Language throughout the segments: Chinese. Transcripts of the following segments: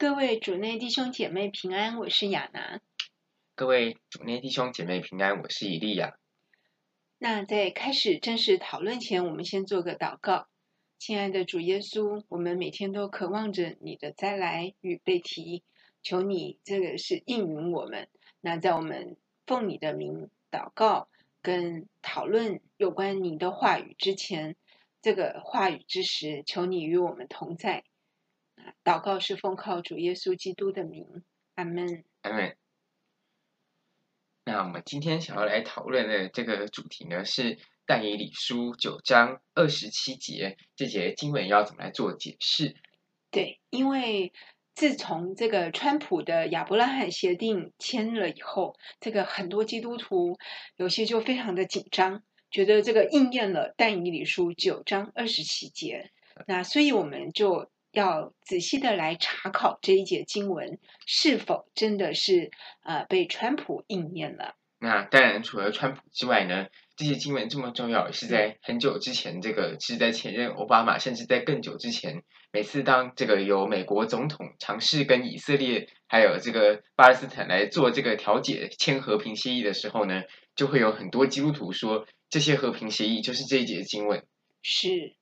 各位主内弟兄姐妹平安，我是亚楠。各位主内弟兄姐妹平安，我是以利亚。那在开始正式讨论前，我们先做个祷告。亲爱的主耶稣，我们每天都渴望着你的再来与被提，求你这个是应允我们。那在我们奉你的名祷告跟讨论有关你的话语之前，这个话语之时，求你与我们同在。祷告是奉靠主耶稣基督的名，阿门。阿门。那我们今天想要来讨论的这个主题呢，是但以理书九章二十七节，这节经文要怎么来做解释？对，因为自从这个川普的亚伯拉罕协定签了以后，这个很多基督徒有些就非常的紧张，觉得这个应验了但以理书九章二十七节，那所以我们就。要仔细的来查考这一节经文是否真的是呃被川普应验了。那当然，除了川普之外呢，这些经文这么重要，是在很久之前，这个是在前任奥巴马，甚至在更久之前，每次当这个由美国总统尝试跟以色列还有这个巴勒斯坦来做这个调解、签和平协议的时候呢，就会有很多基督徒说，这些和平协议就是这一节经文。是。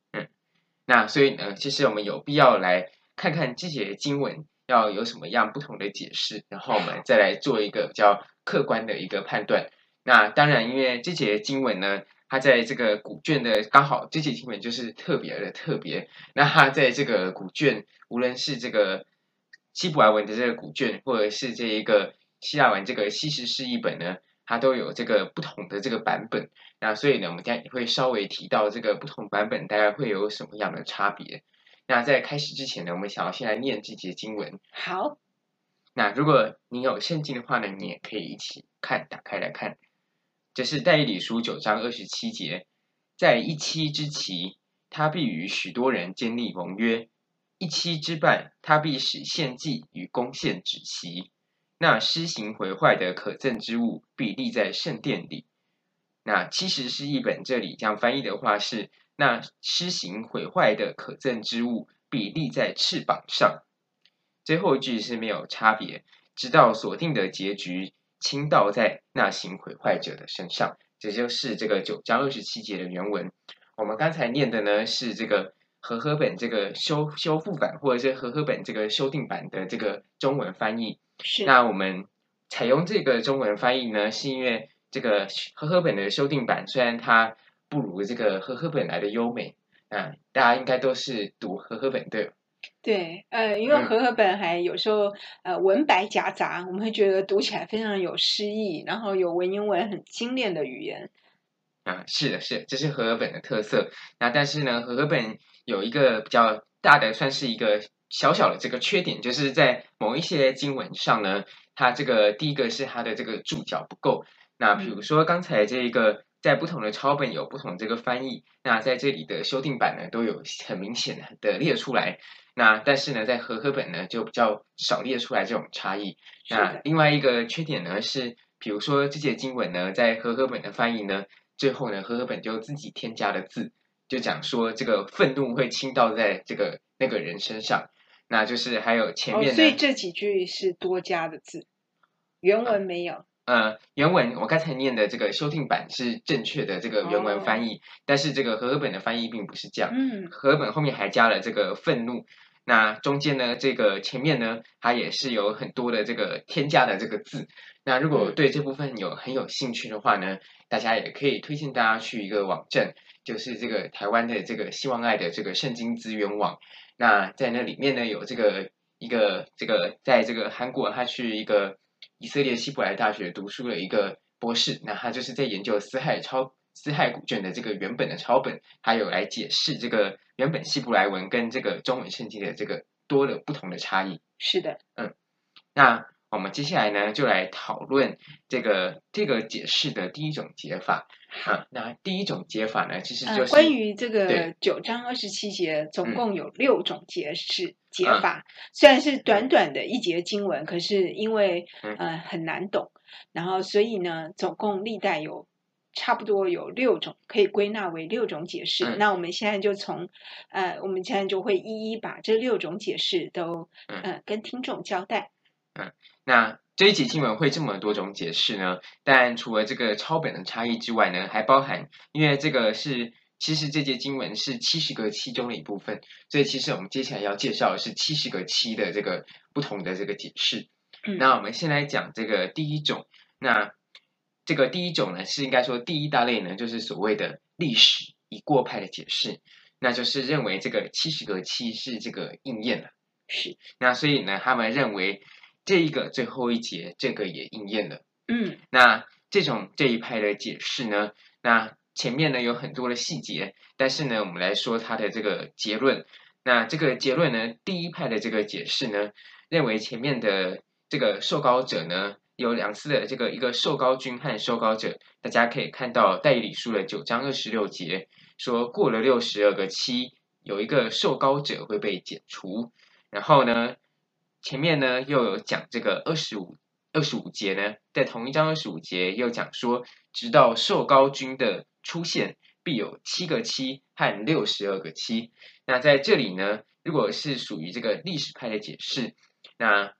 那所以呢，其实我们有必要来看看这节经文要有什么样不同的解释，然后我们再来做一个比较客观的一个判断。那当然，因为这节经文呢，它在这个古卷的刚好这节经文就是特别的特别。那它在这个古卷，无论是这个希伯来文的这个古卷，或者是这一个希腊文这个希实释译本呢，它都有这个不同的这个版本。那所以呢，我们今天也会稍微提到这个不同版本大概会有什么样的差别。那在开始之前呢，我们想要先来念这节经文。好。那如果你有圣经的话呢，你也可以一起看，打开来看。这是但以理书九章二十七节，在一期之期，他必与许多人建立盟约；一期之半，他必使献祭与攻献止息。那施行毁坏的可憎之物，必立在圣殿里。那其实是一本这里这样翻译的话是：那施行毁坏的可憎之物，必立在翅膀上。最后一句是没有差别，直到所定的结局倾倒在那行毁坏者的身上。这就是这个九章二十七节的原文。我们刚才念的呢是这个和合本这个修修复版，或者是和合本这个修订版的这个中文翻译。是。那我们采用这个中文翻译呢，是因为。这个和合本的修订版虽然它不如这个和合本来的优美，啊，大家应该都是读和合本对。对，呃，因为和合本还有时候、嗯、呃文白夹杂，我们会觉得读起来非常有诗意，然后有文言文很精炼的语言。啊，是的，是的，这是和合本的特色。那但是呢，和合本有一个比较大的，算是一个小小的这个缺点，就是在某一些经文上呢，它这个第一个是它的这个注脚不够。那比如说刚才这个，在不同的抄本有不同这个翻译，那在这里的修订版呢，都有很明显的列出来。那但是呢，在和合本呢，就比较少列出来这种差异。那另外一个缺点呢是，比如说这节经文呢，在和合本的翻译呢，最后呢，和合本就自己添加了字，就讲说这个愤怒会倾倒在这个那个人身上。那就是还有前面，哦，所以这几句是多加的字，原文没有。啊呃，原文我刚才念的这个修订版是正确的这个原文翻译，哦、但是这个和合本的翻译并不是这样。嗯，和合本后面还加了这个愤怒，那中间呢，这个前面呢，它也是有很多的这个添加的这个字。那如果对这部分有很有兴趣的话呢，大家也可以推荐大家去一个网站，就是这个台湾的这个希望爱的这个圣经资源网。那在那里面呢，有这个一个这个在这个韩国，他去一个。以色列希伯来大学读书的一个博士，那他就是在研究死海抄死海古卷的这个原本的抄本，还有来解释这个原本希伯来文跟这个中文圣经的这个多的不同的差异。是的，嗯，那我们接下来呢，就来讨论这个这个解释的第一种解法。啊，那第一种解法呢，其实就是、呃、关于这个九章二十七节，总共有六种解释。嗯解法虽然是短短的一节经文，可是因为呃很难懂，然后所以呢，总共历代有差不多有六种，可以归纳为六种解释。嗯、那我们现在就从呃，我们现在就会一一把这六种解释都呃跟听众交代。嗯，那这一集经文会这么多种解释呢？但除了这个抄本的差异之外呢，还包含因为这个是其实这节经文是七十个七中的一部分，所以其实我们接下来要介绍的是七十个七的这个不同的这个解释。嗯、那我们先来讲这个第一种，那。这个第一种呢，是应该说第一大类呢，就是所谓的历史已过派的解释，那就是认为这个七十个七是这个应验了，是。那所以呢，他们认为这一个最后一节这个也应验了，嗯。那这种这一派的解释呢，那前面呢有很多的细节，但是呢，我们来说它的这个结论。那这个结论呢，第一派的这个解释呢，认为前面的这个受高者呢。有两次的这个一个受高君和受高者，大家可以看到代理书的九章二十六节说，过了六十二个七，有一个受高者会被剪除。然后呢，前面呢又有讲这个二十五二十五节呢，在同一章二十五节又讲说，直到受高君的出现，必有七个七和六十二个七。那在这里呢，如果是属于这个历史派的解释，那。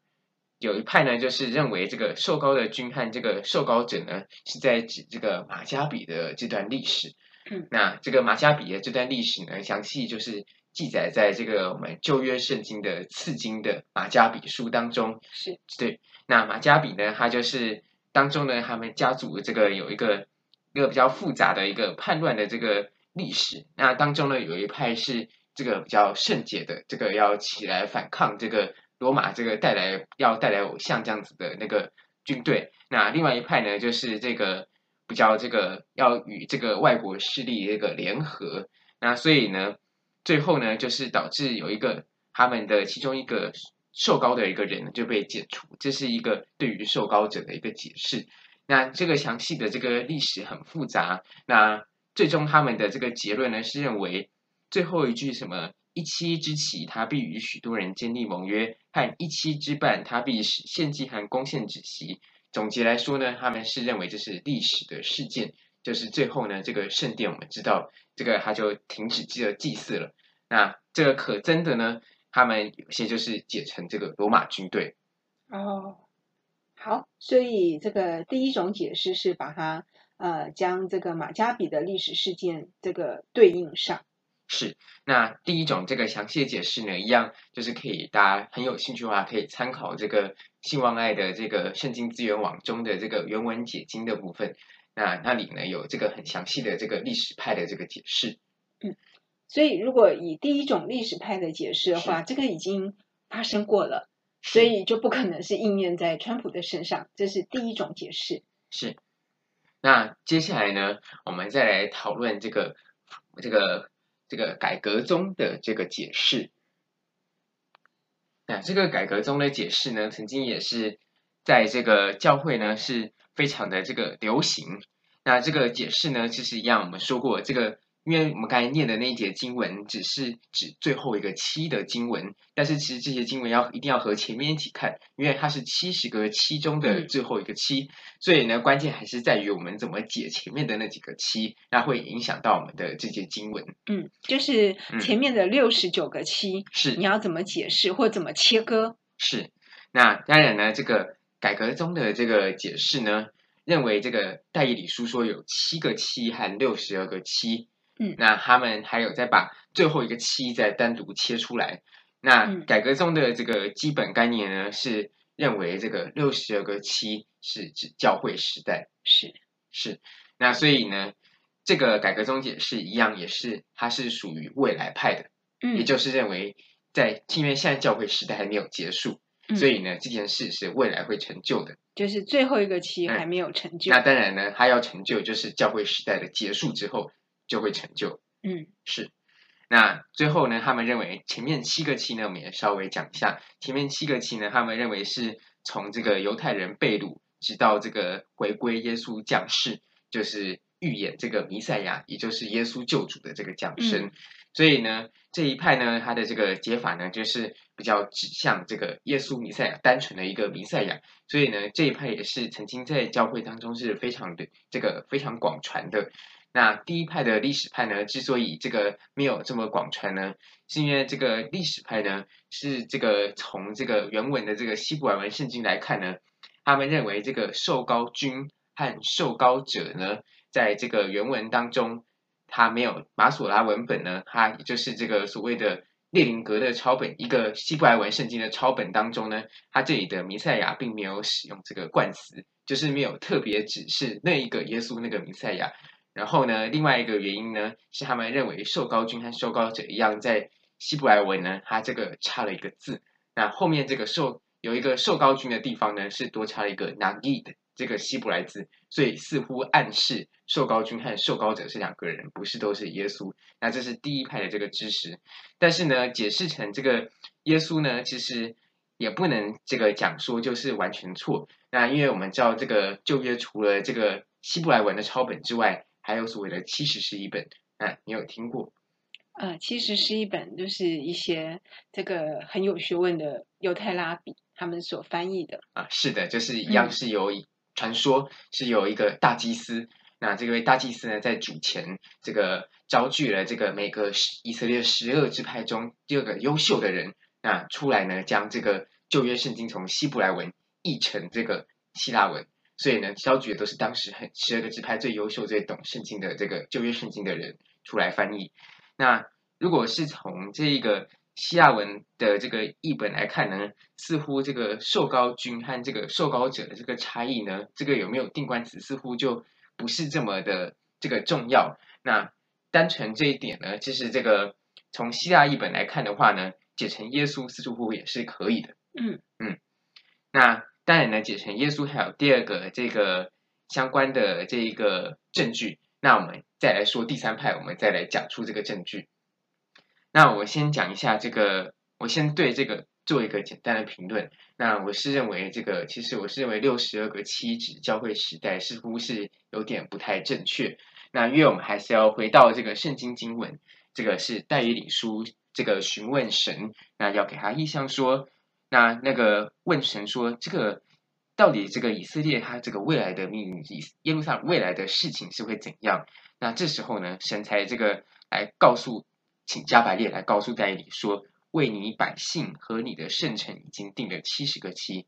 有一派呢，就是认为这个受高的君和这个受高者呢，是在指这个马加比的这段历史。嗯，那这个马加比的这段历史呢，详细就是记载在这个我们旧约圣经的次经的马加比书当中。是，对。那马加比呢，他就是当中呢，他们家族这个有一个一个比较复杂的一个叛乱的这个历史。那当中呢，有一派是这个比较圣洁的，这个要起来反抗这个。罗马这个带来要带来偶像这样子的那个军队，那另外一派呢，就是这个比较这个要与这个外国势力这个联合，那所以呢，最后呢，就是导致有一个他们的其中一个受膏的一个人就被解除，这是一个对于受膏者的一个解释。那这个详细的这个历史很复杂，那最终他们的这个结论呢，是认为最后一句什么？一期之期，他必与许多人建立盟约；和一期之半，他必使献祭和贡献止息。总结来说呢，他们是认为这是历史的事件，就是最后呢，这个圣殿我们知道，这个他就停止这个祭祀了。那这个可真的呢，他们有些就是解成这个罗马军队。哦，好，所以这个第一种解释是把它呃将这个马加比的历史事件这个对应上。是，那第一种这个详细的解释呢，一样就是可以大家很有兴趣的话，可以参考这个信望爱的这个圣经资源网中的这个原文解经的部分，那那里呢有这个很详细的这个历史派的这个解释。嗯，所以如果以第一种历史派的解释的话，这个已经发生过了，所以就不可能是应验在川普的身上，这是第一种解释。是，那接下来呢，我们再来讨论这个这个。这个改革中的这个解释，那这个改革中的解释呢，曾经也是在这个教会呢是非常的这个流行。那这个解释呢，其实一样，我们说过这个。因为我们刚才念的那一节经文只是指最后一个七的经文，但是其实这些经文要一定要和前面一起看，因为它是七十个七中的最后一个七，嗯、所以呢，关键还是在于我们怎么解前面的那几个七，那会影响到我们的这节经文。嗯，就是前面的六十九个七，是、嗯、你要怎么解释或怎么切割？是，那当然呢，这个改革中的这个解释呢，认为这个代议理书说有七个七和六十二个七。嗯，那他们还有再把最后一个七再单独切出来。那改革中的这个基本概念呢，是认为这个六十二个七是指教会时代。是是，那所以呢，这个改革中解释一样，也是它是属于未来派的。嗯，也就是认为在因为现在教会时代还没有结束，嗯、所以呢，这件事是未来会成就的。就是最后一个期还没有成就。嗯、那当然呢，他要成就，就是教会时代的结束之后。就会成就，嗯，是。那最后呢，他们认为前面七个期呢，我们也稍微讲一下。前面七个期呢，他们认为是从这个犹太人被掳，直到这个回归耶稣降世，就是预演这个弥赛亚，也就是耶稣救主的这个降生。嗯、所以呢，这一派呢，他的这个解法呢，就是比较指向这个耶稣弥赛亚，单纯的一个弥赛亚。所以呢，这一派也是曾经在教会当中是非常的这个非常广传的。那第一派的历史派呢，之所以这个没有这么广传呢，是因为这个历史派呢，是这个从这个原文的这个希伯来文圣经来看呢，他们认为这个受膏君和受膏者呢，在这个原文当中。他没有马索拉文本呢，它也就是这个所谓的列宁格勒抄本，一个希伯来文圣经的抄本当中呢，它这里的弥赛亚并没有使用这个冠词，就是没有特别指示那一个耶稣那个弥赛亚。然后呢，另外一个原因呢，是他们认为受膏君和受膏者一样，在希伯来文呢，它这个差了一个字，那后面这个受有一个受膏君的地方呢，是多差了一个 nagid 这个希伯来字，所以似乎暗示。受膏君和受膏者是两个人，不是都是耶稣。那这是第一派的这个知识，但是呢，解释成这个耶稣呢，其实也不能这个讲说就是完全错。那因为我们知道这个旧约除了这个希伯来文的抄本之外，还有所谓的七十士译本。啊，你有听过？呃，七十士译本就是一些这个很有学问的犹太拉比他们所翻译的。啊，是的，就是一样是由传说是有一个大祭司。那这位大祭司呢，在主前这个招聚了这个每个以色列十二支派中第二个优秀的人，那出来呢，将这个旧约圣经从希伯来文译成这个希腊文，所以呢，招聚的都是当时很十二个支派最优秀、最懂圣经的这个旧约圣经的人出来翻译。那如果是从这一个希腊文的这个译本来看呢，似乎这个受膏君和这个受膏者的这个差异呢，这个有没有定冠词，似乎就。不是这么的这个重要。那单纯这一点呢，其实这个从希腊译本来看的话呢，解成耶稣似乎也是可以的。嗯嗯。那当然呢，解成耶稣还有第二个这个相关的这一个证据。那我们再来说第三派，我们再来讲出这个证据。那我先讲一下这个，我先对这个。做一个简单的评论，那我是认为这个，其实我是认为六十二个七指教会时代似乎是有点不太正确。那因为我们还是要回到这个圣经经文，这个是但以理书这个询问神，那要给他意向说，那那个问神说，这个到底这个以色列他这个未来的命运，耶路撒冷未来的事情是会怎样？那这时候呢，神才这个来告诉，请加百列来告诉但以理说。为你百姓和你的圣城已经定了七十个期，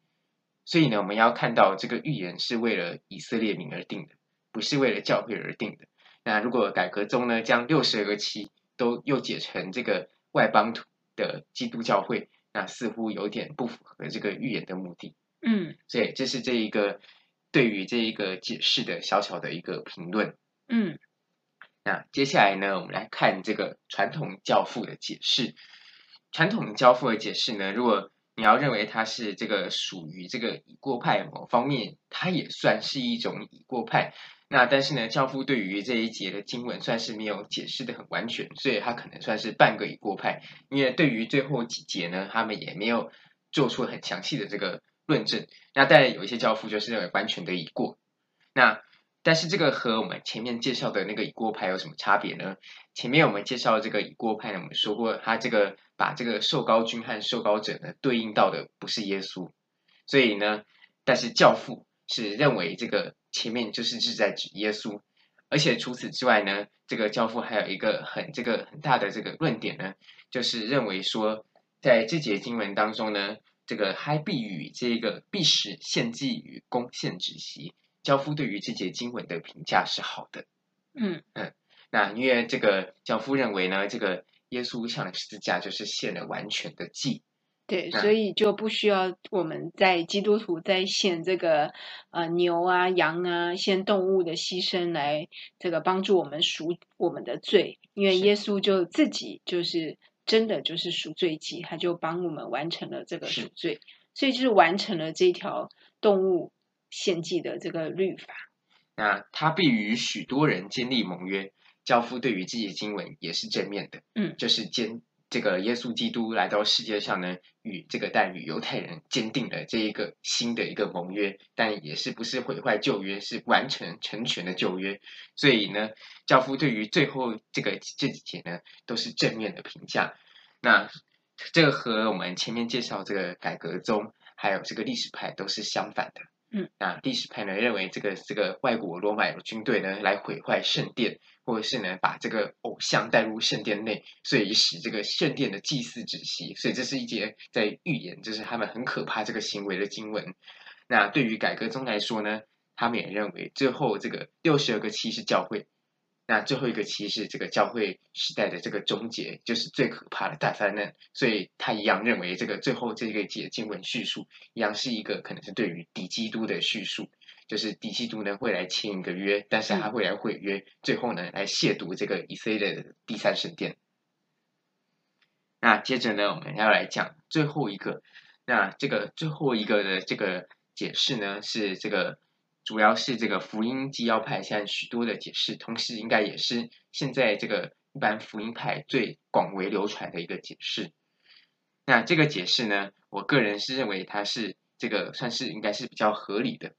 所以呢，我们要看到这个预言是为了以色列民而定的，不是为了教会而定的。那如果改革中呢，将六十二个期都又解成这个外邦的基督教会，那似乎有点不符合这个预言的目的。嗯，所以这是这一个对于这一个解释的小小的一个评论。嗯，那接下来呢，我们来看这个传统教父的解释。传统教父的解释呢，如果你要认为他是这个属于这个已过派某方面，他也算是一种已过派。那但是呢，教父对于这一节的经文算是没有解释的很完全，所以他可能算是半个已过派。因为对于最后几节呢，他们也没有做出很详细的这个论证。那当然有一些教父就是认为完全的已过。那但是这个和我们前面介绍的那个已过派有什么差别呢？前面我们介绍的这个已过派呢，我们说过，他这个把这个受膏君和受膏者呢对应到的不是耶稣，所以呢，但是教父是认为这个前面就是是在指耶稣，而且除此之外呢，这个教父还有一个很这个很大的这个论点呢，就是认为说，在这节经文当中呢，这个嗨必与这个必使献祭与供献止息。教夫对于这节经文的评价是好的，嗯。嗯，那因为这个教夫认为呢，这个耶稣上了十字架就是献了完全的祭，对，所以就不需要我们在基督徒在献这个呃牛啊羊啊献动物的牺牲来这个帮助我们赎我们的罪，因为耶稣就自己就是真的就是赎罪祭，他就帮我们完成了这个赎罪，所以就是完成了这条动物。献祭的这个律法，那他必与许多人建立盟约。教父对于这些经文也是正面的，嗯，就是坚这个耶稣基督来到世界上呢，与这个但与犹太人坚定了这一个新的一个盟约，但也是不是毁坏旧约，是完成成全的旧约。所以呢，教父对于最后这个这几节呢，都是正面的评价。那这个和我们前面介绍这个改革宗，还有这个历史派都是相反的。嗯，那历史派呢，认为这个这个外国罗马军队呢来毁坏圣殿，或者是呢把这个偶像带入圣殿内，所以使这个圣殿的祭祀止息。所以这是一节在预言，就是他们很可怕这个行为的经文。那对于改革宗来说呢，他们也认为最后这个六十二个七是教会。那最后一个期是这个教会时代的这个终结，就是最可怕的大灾难，所以他一样认为这个最后这个节经文叙述一样是一个可能是对于敌基督的叙述，就是敌基督呢会来签一个约，但是他会来毁约，最后呢来亵渎这个以色列的第三圣殿。那接着呢，我们要来讲最后一个，那这个最后一个的这个解释呢是这个。主要是这个福音基要派现在许多的解释，同时应该也是现在这个一般福音派最广为流传的一个解释。那这个解释呢，我个人是认为它是这个算是应该是比较合理的。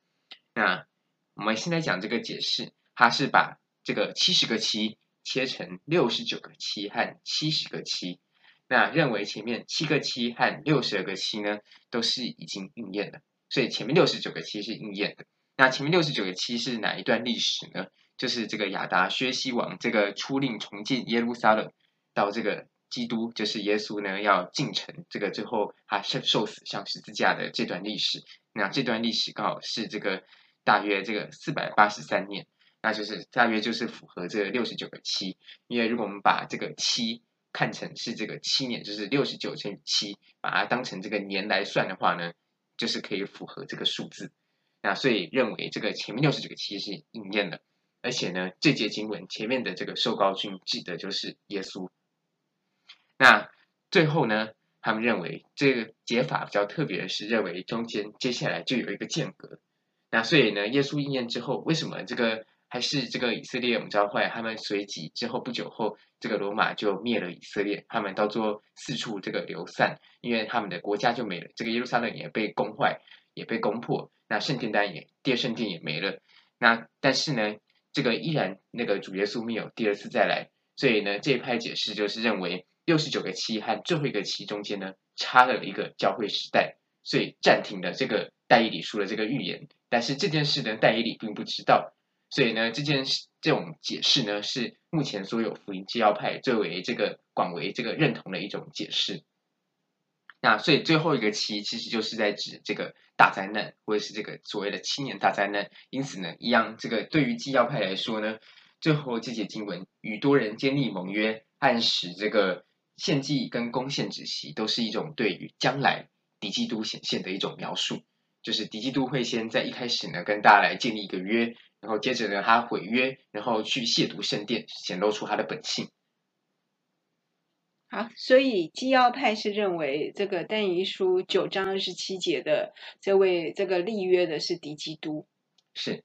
那我们现在讲这个解释，它是把这个七十个七切成六十九个七和七十个七，那认为前面七个七和六十二个七呢都是已经应验的，所以前面六十九个七是应验的。那前面六十九个七是哪一段历史呢？就是这个亚达薛西王这个出令重建耶路撒冷，到这个基督就是耶稣呢要进城，这个最后他受受死上十字架的这段历史。那这段历史刚好是这个大约这个四百八十三年，那就是大约就是符合这六十九个七。因为如果我们把这个七看成是这个七年，就是六十九乘以七，把它当成这个年来算的话呢，就是可以符合这个数字。那所以认为这个前面六十九个七是应验的，而且呢，这节经文前面的这个受膏君指的就是耶稣。那最后呢，他们认为这个解法比较特别的是，认为中间接下来就有一个间隔。那所以呢，耶稣应验之后，为什么这个还是这个以色列我们教坏他们随即之后不久后，这个罗马就灭了以色列，他们到做四处这个流散，因为他们的国家就没了，这个耶路撒冷也被攻坏，也被攻破。那圣殿当然也，第二圣殿也没了。那但是呢，这个依然那个主耶稣没有第二次再来，所以呢，这一派解释就是认为六十九个七和最后一个七中间呢，差了一个教会时代，所以暂停了这个戴伊理书的这个预言。但是这件事呢，戴伊理并不知道，所以呢，这件事这种解释呢，是目前所有福音基要派最为这个广为这个认同的一种解释。那所以最后一个七其实就是在指这个大灾难，或者是这个所谓的七年大灾难。因此呢，一样这个对于基要派来说呢，最后这节经文与多人建立盟约，暗示这个献祭跟攻献止息，都是一种对于将来敌基督显现的一种描述。就是敌基督会先在一开始呢跟大家来建立一个约，然后接着呢他毁约，然后去亵渎圣殿，显露出他的本性。好，所以基要派是认为这个但以书九章二十七节的这位这个立约的是敌基督。是，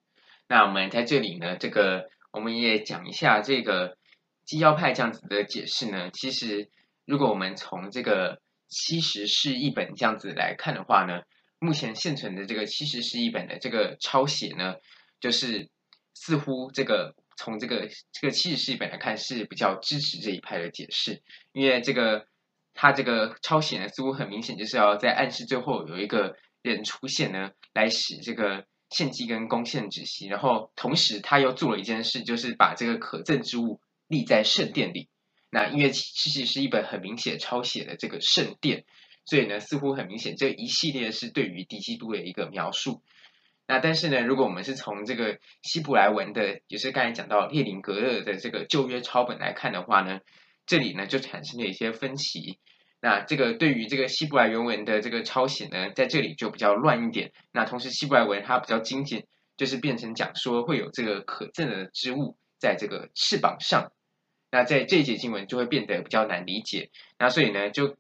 那我们在这里呢，这个我们也讲一下这个基要派这样子的解释呢。其实，如果我们从这个七十是一本这样子来看的话呢，目前现存的这个七十是一本的这个抄写呢，就是似乎这个。从这个这个七十士译本来看是比较支持这一派的解释，因为这个他这个抄写呢，似乎很明显就是要在暗示最后有一个人出现呢，来使这个献祭跟公献止息，然后同时他又做了一件事，就是把这个可憎之物立在圣殿里。那因为其实是一本很明显抄写的这个圣殿，所以呢，似乎很明显这一系列是对于敌基督的一个描述。那但是呢，如果我们是从这个希伯来文的，也是刚才讲到列宁格勒的这个旧约抄本来看的话呢，这里呢就产生了一些分歧。那这个对于这个希伯来原文的这个抄写呢，在这里就比较乱一点。那同时希伯来文它比较精简，就是变成讲说会有这个可憎的之物在这个翅膀上。那在这一节经文就会变得比较难理解。那所以呢，就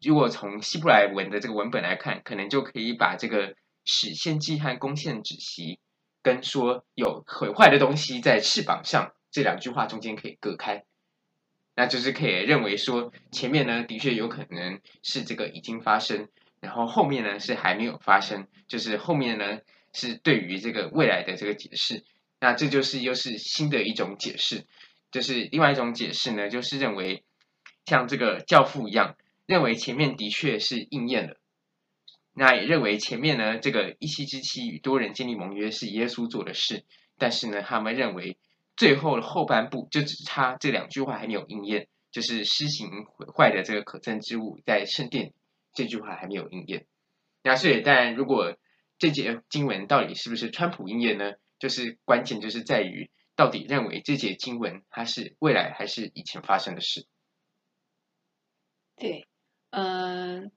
如果从希伯来文的这个文本来看，可能就可以把这个。使献祭和公献止息，跟说有毁坏的东西在翅膀上这两句话中间可以隔开。那就是可以认为说前面呢的确有可能是这个已经发生，然后后面呢是还没有发生，就是后面呢是对于这个未来的这个解释。那这就是又是新的一种解释，就是另外一种解释呢，就是认为像这个教父一样，认为前面的确是应验了。那也认为前面呢，这个一夕之期与多人建立盟约是耶稣做的事，但是呢，他们认为最后的后半部就只差这两句话还没有应验，就是施行毁坏的这个可憎之物在圣殿这句话还没有应验。那所以，当然，如果这节经文到底是不是川普应验呢？就是关键就是在于到底认为这节经文它是未来还是以前发生的事。对，嗯、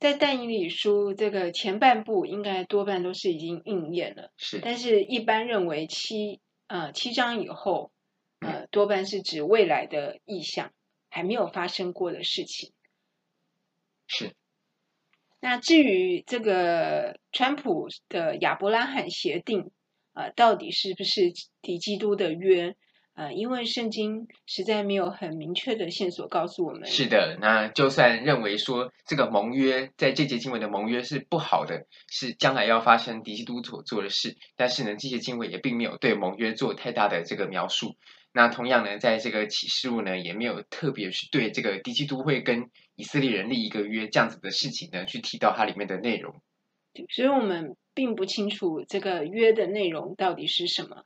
在但以理书这个前半部，应该多半都是已经应验了。是，但是一般认为七呃七章以后，呃多半是指未来的意象，还没有发生过的事情。是。那至于这个川普的亚伯拉罕协定，呃，到底是不是敌基督的约？呃，因为圣经实在没有很明确的线索告诉我们。是的，那就算认为说这个盟约在这节经文的盟约是不好的，是将来要发生敌基督所做的事，但是呢，这些经文也并没有对盟约做太大的这个描述。那同样呢，在这个启示录呢，也没有特别去对这个敌基督会跟以色列人立一个约这样子的事情呢，去提到它里面的内容。所以我们并不清楚这个约的内容到底是什么。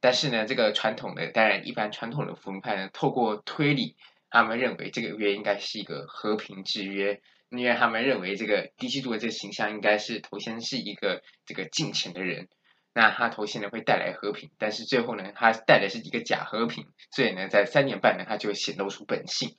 但是呢，这个传统的，当然一般传统的福音派呢，透过推理，他们认为这个约应该是一个和平之约，因为他们认为这个敌基督的这个形象应该是头先是一个这个敬虔的人，那他头先呢会带来和平，但是最后呢，他带来是一个假和平，所以呢，在三年半呢，他就显露出本性。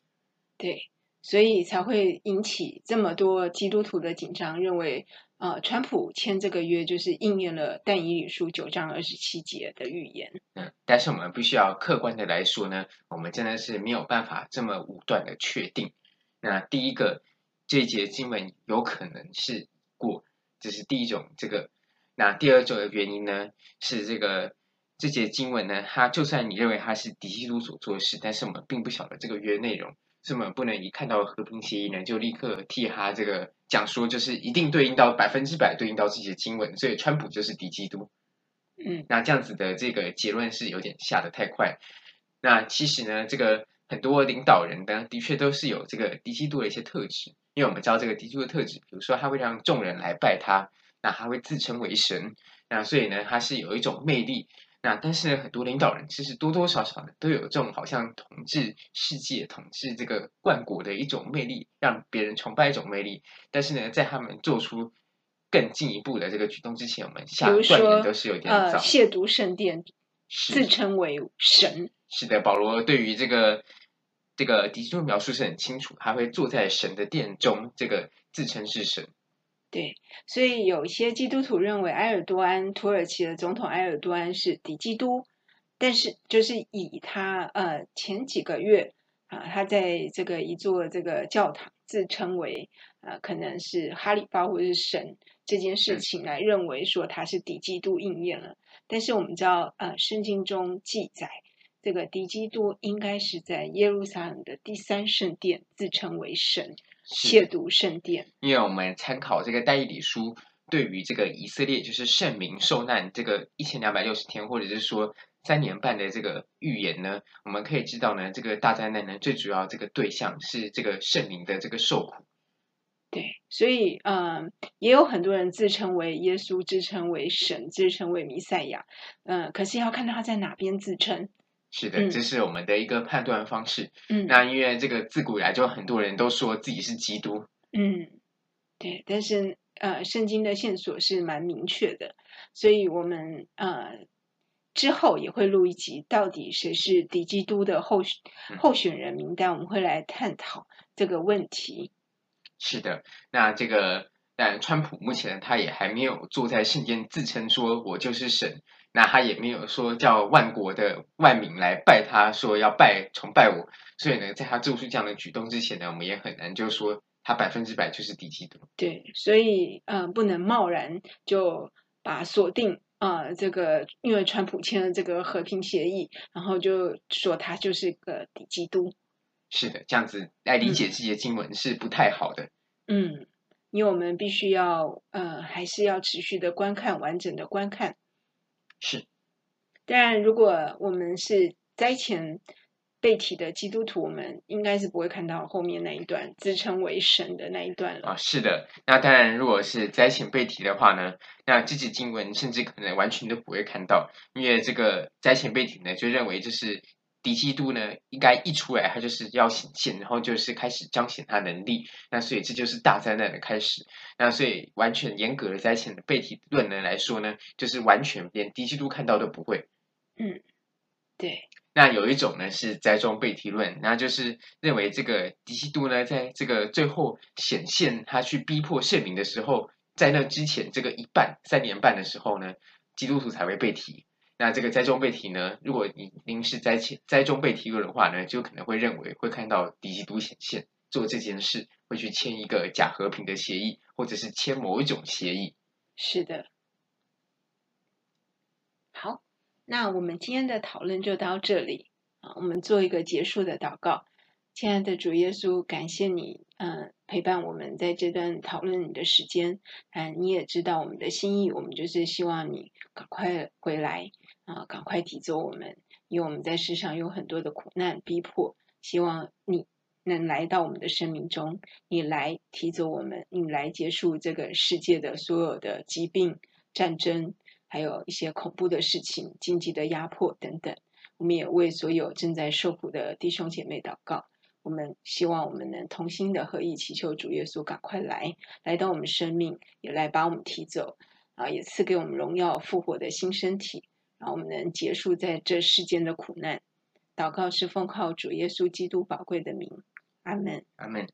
对，所以才会引起这么多基督徒的紧张，认为。呃，川普签这个约就是应验了但以理书九章二十七节的预言。嗯，但是我们必须要客观的来说呢，我们真的是没有办法这么武断的确定。那第一个，这节经文有可能是过，这是第一种这个。那第二种的原因呢，是这个这节经文呢，它就算你认为它是敌基督所做的事，但是我们并不晓得这个约内容。是我们不能一看到和平协议呢，就立刻替他这个讲说，就是一定对应到百分之百对应到自己的经文，所以川普就是敌基督。嗯，那这样子的这个结论是有点下的太快。那其实呢，这个很多领导人呢，的确都是有这个敌基督的一些特质，因为我们知道这个敌基督的特质，比如说他会让众人来拜他，那他会自称为神，那所以呢，他是有一种魅力。那但是，很多领导人其实多多少少的都有这种好像统治世界、统治这个万国的一种魅力，让别人崇拜一种魅力。但是呢，在他们做出更进一步的这个举动之前，我们下断言都是有点早。呃，亵渎圣殿，自称为神。是的，保罗对于这个这个敌基督描述是很清楚，他会坐在神的殿中，这个自称是神。对，所以有一些基督徒认为埃尔多安，土耳其的总统埃尔多安是敌基督，但是就是以他呃前几个月啊，他在这个一座这个教堂自称为呃可能是哈里发或者是神这件事情来认为说他是敌基督应验了，但是我们知道呃圣经中记载这个敌基督应该是在耶路撒冷的第三圣殿自称为神。亵渎圣殿，因为我们参考这个但以理书，对于这个以色列就是圣民受难这个一千两百六十天，或者是说三年半的这个预言呢，我们可以知道呢，这个大灾难呢，最主要这个对象是这个圣民的这个受苦。对，所以嗯，也有很多人自称为耶稣，自称为神，自称为弥赛亚，嗯，可是要看他在哪边自称。是的，这是我们的一个判断方式。嗯，那因为这个自古以来就很多人都说自己是基督。嗯，对，但是呃，圣经的线索是蛮明确的，所以我们呃之后也会录一集，到底谁是敌基督的候选候选人名单，我们会来探讨这个问题。是的，那这个但川普目前他也还没有坐在圣殿自称说我就是神。那他也没有说叫万国的万民来拜他，说要拜崇拜我，所以呢，在他做出这样的举动之前呢，我们也很难就说他百分之百就是敌基督。对，所以嗯、呃，不能贸然就把锁定呃，这个因为川普签了这个和平协议，然后就说他就是个敌基督。是的，这样子来理解这些经文是不太好的。嗯，因为我们必须要呃，还是要持续的观看，完整的观看。是。当然，如果我们是灾前被提的基督徒，我们应该是不会看到后面那一段自称为神的那一段了。啊，是的。那当然，如果是灾前被提的话呢，那这节经文甚至可能完全都不会看到，因为这个灾前被提呢，就认为这是。敌基督呢，应该一出来，他就是要显现，然后就是开始彰显他能力。那所以这就是大灾难的开始。那所以完全严格的灾前的被提论呢来说呢，就是完全连敌基督看到都不会。嗯，对。那有一种呢是灾中被提论，那就是认为这个敌基督呢，在这个最后显现他去逼迫圣民的时候，在那之前这个一半三年半的时候呢，基督徒才会被提。那这个灾中被提呢？如果你您是灾前灾中被提过的话呢，就可能会认为会看到敌基督显现做这件事，会去签一个假和平的协议，或者是签某一种协议。是的。好，那我们今天的讨论就到这里啊，我们做一个结束的祷告。亲爱的主耶稣，感谢你，嗯，陪伴我们在这段讨论你的时间。嗯，你也知道我们的心意，我们就是希望你赶快回来。啊，赶快提走我们，因为我们在世上有很多的苦难逼迫，希望你能来到我们的生命中，你来提走我们，你来结束这个世界的所有的疾病、战争，还有一些恐怖的事情、经济的压迫等等。我们也为所有正在受苦的弟兄姐妹祷告。我们希望我们能同心的合意祈求主耶稣赶快来，来到我们生命，也来把我们提走，啊，也赐给我们荣耀复活的新身体。让我们能结束在这世间的苦难，祷告是奉靠主耶稣基督宝贵的名，阿门，阿门。